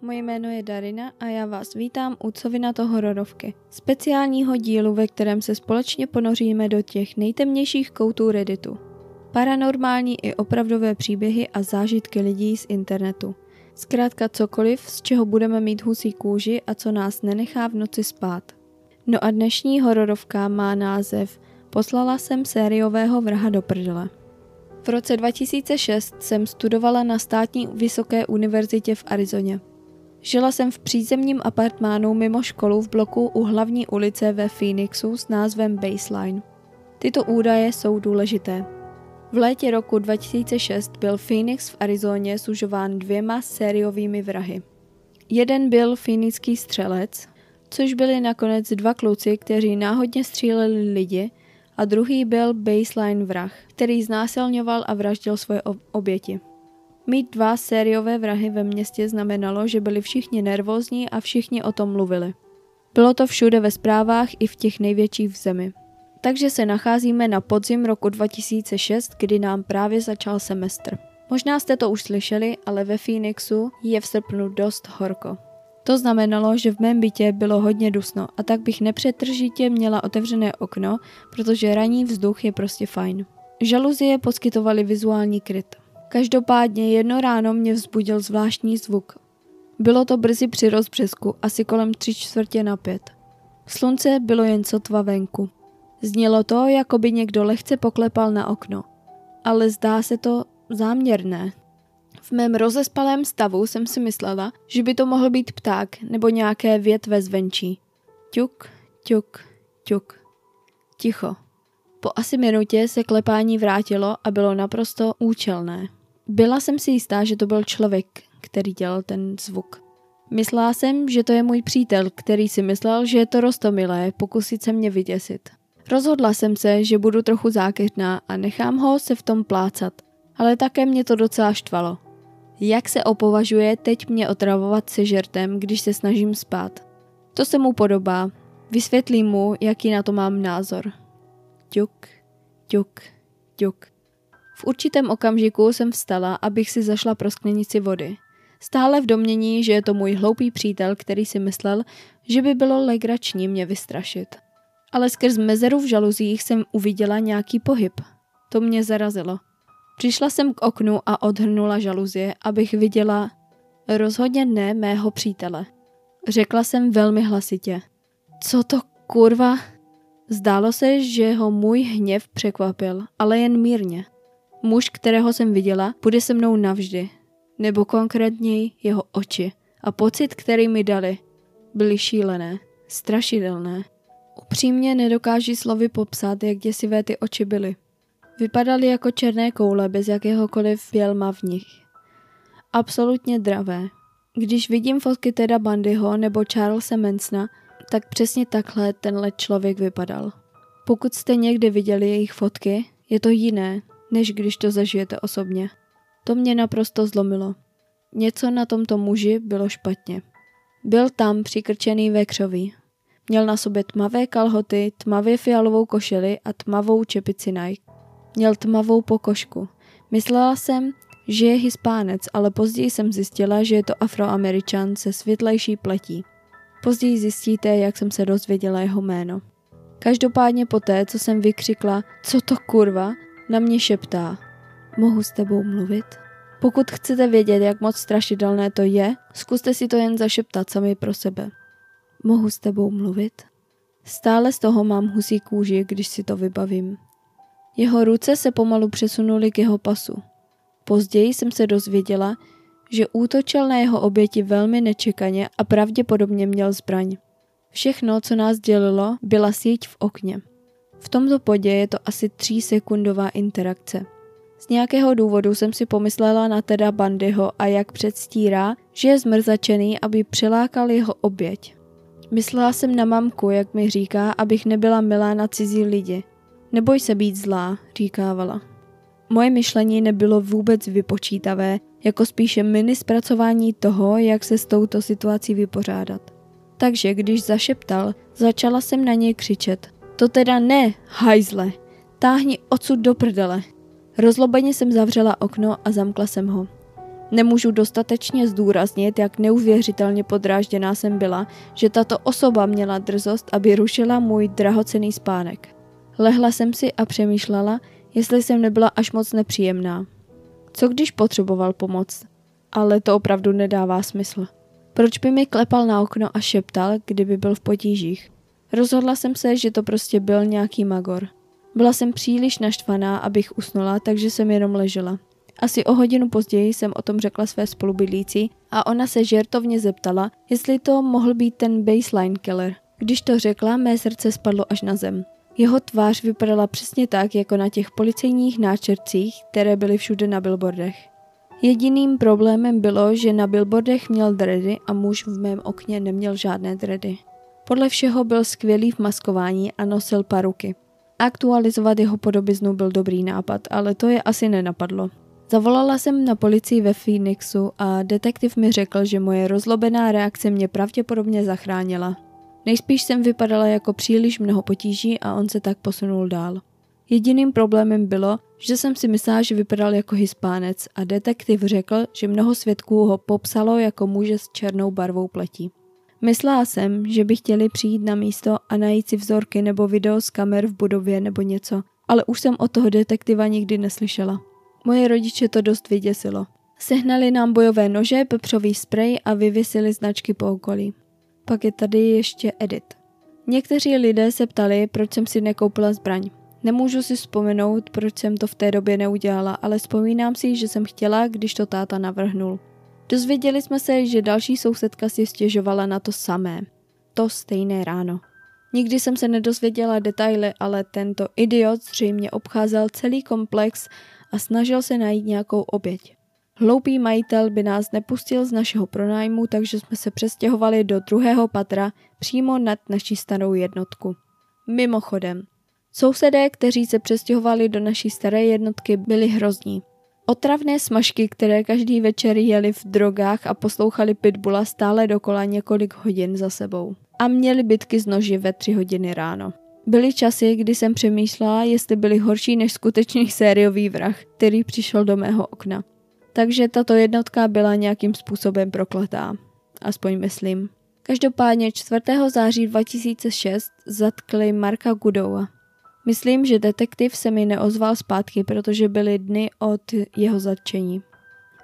Moje jméno je Darina a já vás vítám u Covinato hororovky, speciálního dílu, ve kterém se společně ponoříme do těch nejtemnějších koutů Redditu. Paranormální i opravdové příběhy a zážitky lidí z internetu. Zkrátka cokoliv, z čeho budeme mít husí kůži a co nás nenechá v noci spát. No a dnešní hororovka má název Poslala jsem sériového vraha do prdele. V roce 2006 jsem studovala na státní vysoké univerzitě v Arizoně. Žila jsem v přízemním apartmánu mimo školu v bloku u hlavní ulice ve Phoenixu s názvem Baseline. Tyto údaje jsou důležité. V létě roku 2006 byl Phoenix v Arizoně sužován dvěma sériovými vrahy. Jeden byl phoenixský střelec, což byli nakonec dva kluci, kteří náhodně stříleli lidi, a druhý byl baseline vrah, který znásilňoval a vraždil svoje oběti. Mít dva sériové vrahy ve městě znamenalo, že byli všichni nervózní a všichni o tom mluvili. Bylo to všude ve zprávách i v těch největších v zemi. Takže se nacházíme na podzim roku 2006, kdy nám právě začal semestr. Možná jste to už slyšeli, ale ve Phoenixu je v srpnu dost horko. To znamenalo, že v mém bytě bylo hodně dusno a tak bych nepřetržitě měla otevřené okno, protože ranní vzduch je prostě fajn. Žaluzie poskytovaly vizuální kryt. Každopádně jedno ráno mě vzbudil zvláštní zvuk. Bylo to brzy při rozbřesku, asi kolem tři čtvrtě na pět. Slunce bylo jen sotva venku. Znělo to, jako by někdo lehce poklepal na okno. Ale zdá se to záměrné. V mém rozespalém stavu jsem si myslela, že by to mohl být pták nebo nějaké větve zvenčí. Ťuk, ťuk, ťuk. Ticho. Po asi minutě se klepání vrátilo a bylo naprosto účelné. Byla jsem si jistá, že to byl člověk, který dělal ten zvuk. Myslela jsem, že to je můj přítel, který si myslel, že je to rostomilé pokusit se mě vyděsit. Rozhodla jsem se, že budu trochu zákeřná a nechám ho se v tom plácat, ale také mě to docela štvalo. Jak se opovažuje teď mě otravovat se žertem, když se snažím spát? To se mu podobá. Vysvětlím mu, jaký na to mám názor. Ťuk, ťuk, ťuk. V určitém okamžiku jsem vstala, abych si zašla pro sklenici vody. Stále v domění, že je to můj hloupý přítel, který si myslel, že by bylo legrační mě vystrašit. Ale skrz mezeru v žaluzích jsem uviděla nějaký pohyb. To mě zarazilo. Přišla jsem k oknu a odhrnula žaluzie, abych viděla rozhodně ne mého přítele. Řekla jsem velmi hlasitě. Co to kurva? Zdálo se, že ho můj hněv překvapil, ale jen mírně. Muž, kterého jsem viděla, bude se mnou navždy. Nebo konkrétněji jeho oči. A pocit, který mi dali, byly šílené, strašidelné. Upřímně nedokáží slovy popsat, jak děsivé ty oči byly. Vypadaly jako černé koule bez jakéhokoliv bělma v nich. Absolutně dravé. Když vidím fotky teda Bandyho nebo Charlesa Mansona, tak přesně takhle tenhle člověk vypadal. Pokud jste někdy viděli jejich fotky, je to jiné, než když to zažijete osobně. To mě naprosto zlomilo. Něco na tomto muži bylo špatně. Byl tam přikrčený ve křoví. Měl na sobě tmavé kalhoty, tmavě fialovou košili a tmavou čepici Nike. Měl tmavou pokožku. Myslela jsem, že je hispánec, ale později jsem zjistila, že je to afroameričan se světlejší pletí. Později zjistíte, jak jsem se dozvěděla jeho jméno. Každopádně poté, co jsem vykřikla, co to kurva, na mě šeptá. Mohu s tebou mluvit? Pokud chcete vědět, jak moc strašidelné to je, zkuste si to jen zašeptat sami pro sebe. Mohu s tebou mluvit? Stále z toho mám husí kůži, když si to vybavím. Jeho ruce se pomalu přesunuly k jeho pasu. Později jsem se dozvěděla, že útočil na jeho oběti velmi nečekaně a pravděpodobně měl zbraň. Všechno, co nás dělilo, byla síť v okně. V tomto podě je to asi sekundová interakce. Z nějakého důvodu jsem si pomyslela na teda Bandyho a jak předstírá, že je zmrzačený, aby přilákal jeho oběť. Myslela jsem na mamku, jak mi říká, abych nebyla milá na cizí lidi. Neboj se být zlá, říkávala. Moje myšlení nebylo vůbec vypočítavé, jako spíše mini zpracování toho, jak se s touto situací vypořádat. Takže když zašeptal, začala jsem na něj křičet. To teda ne, hajzle, táhni odsud do prdele. Rozlobeně jsem zavřela okno a zamkla jsem ho. Nemůžu dostatečně zdůraznit, jak neuvěřitelně podrážděná jsem byla, že tato osoba měla drzost, aby rušila můj drahocený spánek. Lehla jsem si a přemýšlela, jestli jsem nebyla až moc nepříjemná. Co když potřeboval pomoc? Ale to opravdu nedává smysl. Proč by mi klepal na okno a šeptal, kdyby byl v potížích? Rozhodla jsem se, že to prostě byl nějaký magor. Byla jsem příliš naštvaná, abych usnula, takže jsem jenom ležela. Asi o hodinu později jsem o tom řekla své spolubydlící a ona se žertovně zeptala, jestli to mohl být ten baseline killer. Když to řekla, mé srdce spadlo až na zem. Jeho tvář vypadala přesně tak, jako na těch policejních náčrtcích, které byly všude na billboardech. Jediným problémem bylo, že na billboardech měl dredy a muž v mém okně neměl žádné dredy. Podle všeho byl skvělý v maskování a nosil paruky. Aktualizovat jeho podobiznu byl dobrý nápad, ale to je asi nenapadlo. Zavolala jsem na policii ve Phoenixu a detektiv mi řekl, že moje rozlobená reakce mě pravděpodobně zachránila. Nejspíš jsem vypadala jako příliš mnoho potíží a on se tak posunul dál. Jediným problémem bylo, že jsem si myslela, že vypadal jako hispánec a detektiv řekl, že mnoho svědků ho popsalo jako muže s černou barvou pletí. Myslela jsem, že by chtěli přijít na místo a najít si vzorky nebo video z kamer v budově nebo něco, ale už jsem od toho detektiva nikdy neslyšela. Moje rodiče to dost vyděsilo. Sehnali nám bojové nože, pepřový sprej a vyvěsili značky po okolí. Pak je tady ještě Edit. Někteří lidé se ptali, proč jsem si nekoupila zbraň. Nemůžu si vzpomenout, proč jsem to v té době neudělala, ale vzpomínám si, že jsem chtěla, když to táta navrhnul. Dozvěděli jsme se, že další sousedka si stěžovala na to samé. To stejné ráno. Nikdy jsem se nedozvěděla detaily, ale tento idiot zřejmě obcházel celý komplex a snažil se najít nějakou oběť. Hloupý majitel by nás nepustil z našeho pronájmu, takže jsme se přestěhovali do druhého patra přímo nad naší starou jednotku. Mimochodem, sousedé, kteří se přestěhovali do naší staré jednotky, byli hrozní. Otravné smažky, které každý večer jeli v drogách a poslouchali pitbula stále dokola několik hodin za sebou. A měli bitky z noži ve tři hodiny ráno. Byly časy, kdy jsem přemýšlela, jestli byli horší než skutečný sériový vrah, který přišel do mého okna. Takže tato jednotka byla nějakým způsobem prokletá. Aspoň myslím. Každopádně 4. září 2006 zatkli Marka Gudowa. Myslím, že detektiv se mi neozval zpátky, protože byly dny od jeho zatčení.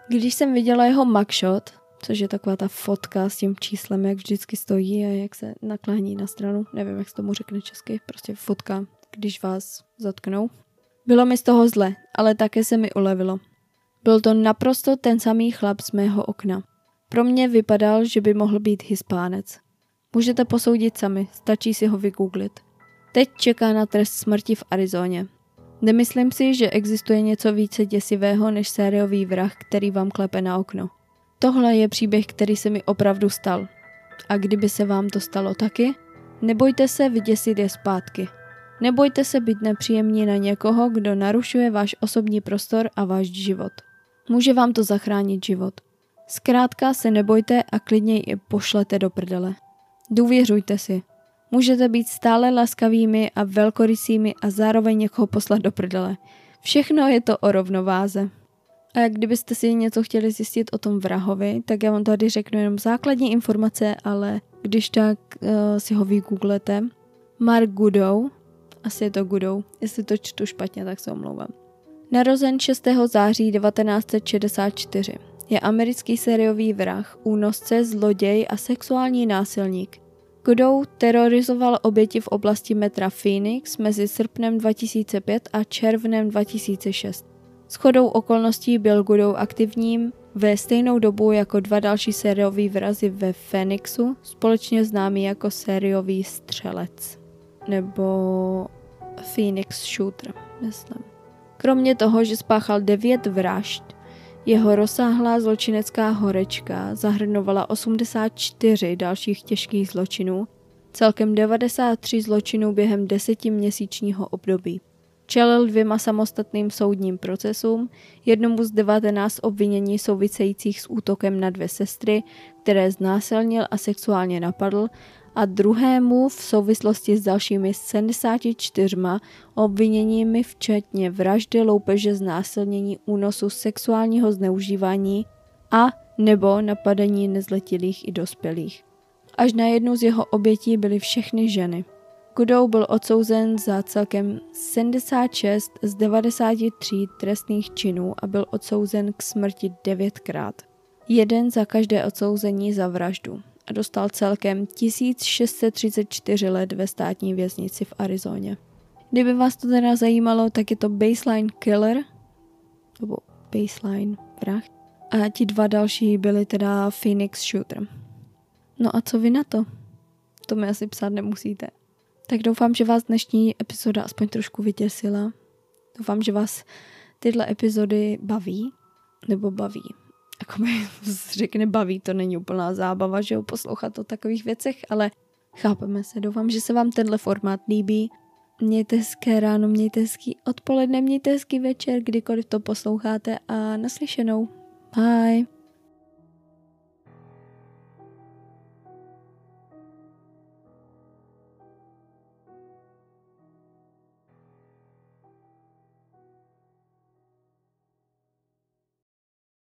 Když jsem viděla jeho mugshot, což je taková ta fotka s tím číslem, jak vždycky stojí a jak se naklání na stranu, nevím, jak se tomu řekne česky, prostě fotka, když vás zatknou. Bylo mi z toho zle, ale také se mi ulevilo. Byl to naprosto ten samý chlap z mého okna. Pro mě vypadal, že by mohl být hispánec. Můžete posoudit sami, stačí si ho vygooglit. Teď čeká na trest smrti v Arizoně. Nemyslím si, že existuje něco více děsivého než sériový vrah, který vám klepe na okno. Tohle je příběh, který se mi opravdu stal. A kdyby se vám to stalo taky, nebojte se vyděsit je zpátky. Nebojte se být nepříjemní na někoho, kdo narušuje váš osobní prostor a váš život. Může vám to zachránit život. Zkrátka se nebojte a klidně je pošlete do prdele. Důvěřujte si. Můžete být stále laskavými a velkorysými a zároveň někoho poslat do prdele. Všechno je to o rovnováze. A jak kdybyste si něco chtěli zjistit o tom vrahovi, tak já vám tady řeknu jenom základní informace, ale když tak uh, si ho vygooglete. Mark Goodou, asi je to Goodou, jestli to čtu špatně, tak se omlouvám. Narozen 6. září 1964. Je americký sériový vrah, únosce, zloděj a sexuální násilník. Goodou terorizoval oběti v oblasti metra Phoenix mezi srpnem 2005 a červnem 2006. Shodou okolností byl Godou aktivním ve stejnou dobu jako dva další sériový vrazy ve Phoenixu, společně známý jako sériový střelec nebo Phoenix Shooter, myslím. Kromě toho, že spáchal devět vražd, jeho rozsáhlá zločinecká horečka zahrnovala 84 dalších těžkých zločinů, celkem 93 zločinů během desetiměsíčního období. Čelil dvěma samostatným soudním procesům, jednomu z 19 obvinění souvisejících s útokem na dvě sestry, které znásilnil a sexuálně napadl, a druhému v souvislosti s dalšími 74 obviněními včetně vraždy, loupeže, znásilnění, únosu, sexuálního zneužívání, a nebo napadení nezletilých i dospělých. Až na jednu z jeho obětí byly všechny ženy. Kudou byl odsouzen za celkem 76 z 93 trestných činů a byl odsouzen k smrti devětkrát. Jeden za každé odsouzení za vraždu a dostal celkem 1634 let ve státní věznici v Arizoně. Kdyby vás to teda zajímalo, tak je to Baseline Killer, nebo Baseline vrah. A ti dva další byli teda Phoenix Shooter. No a co vy na to? To mi asi psát nemusíte. Tak doufám, že vás dnešní epizoda aspoň trošku vytěsila. Doufám, že vás tyhle epizody baví. Nebo baví. Jakoby řekne baví, to není úplná zábava, že jo, poslouchat o takových věcech, ale chápeme se. Doufám, že se vám tenhle formát líbí. Mějte hezké ráno, mějte hezký odpoledne, mějte hezký večer, kdykoliv to posloucháte a naslyšenou. Bye.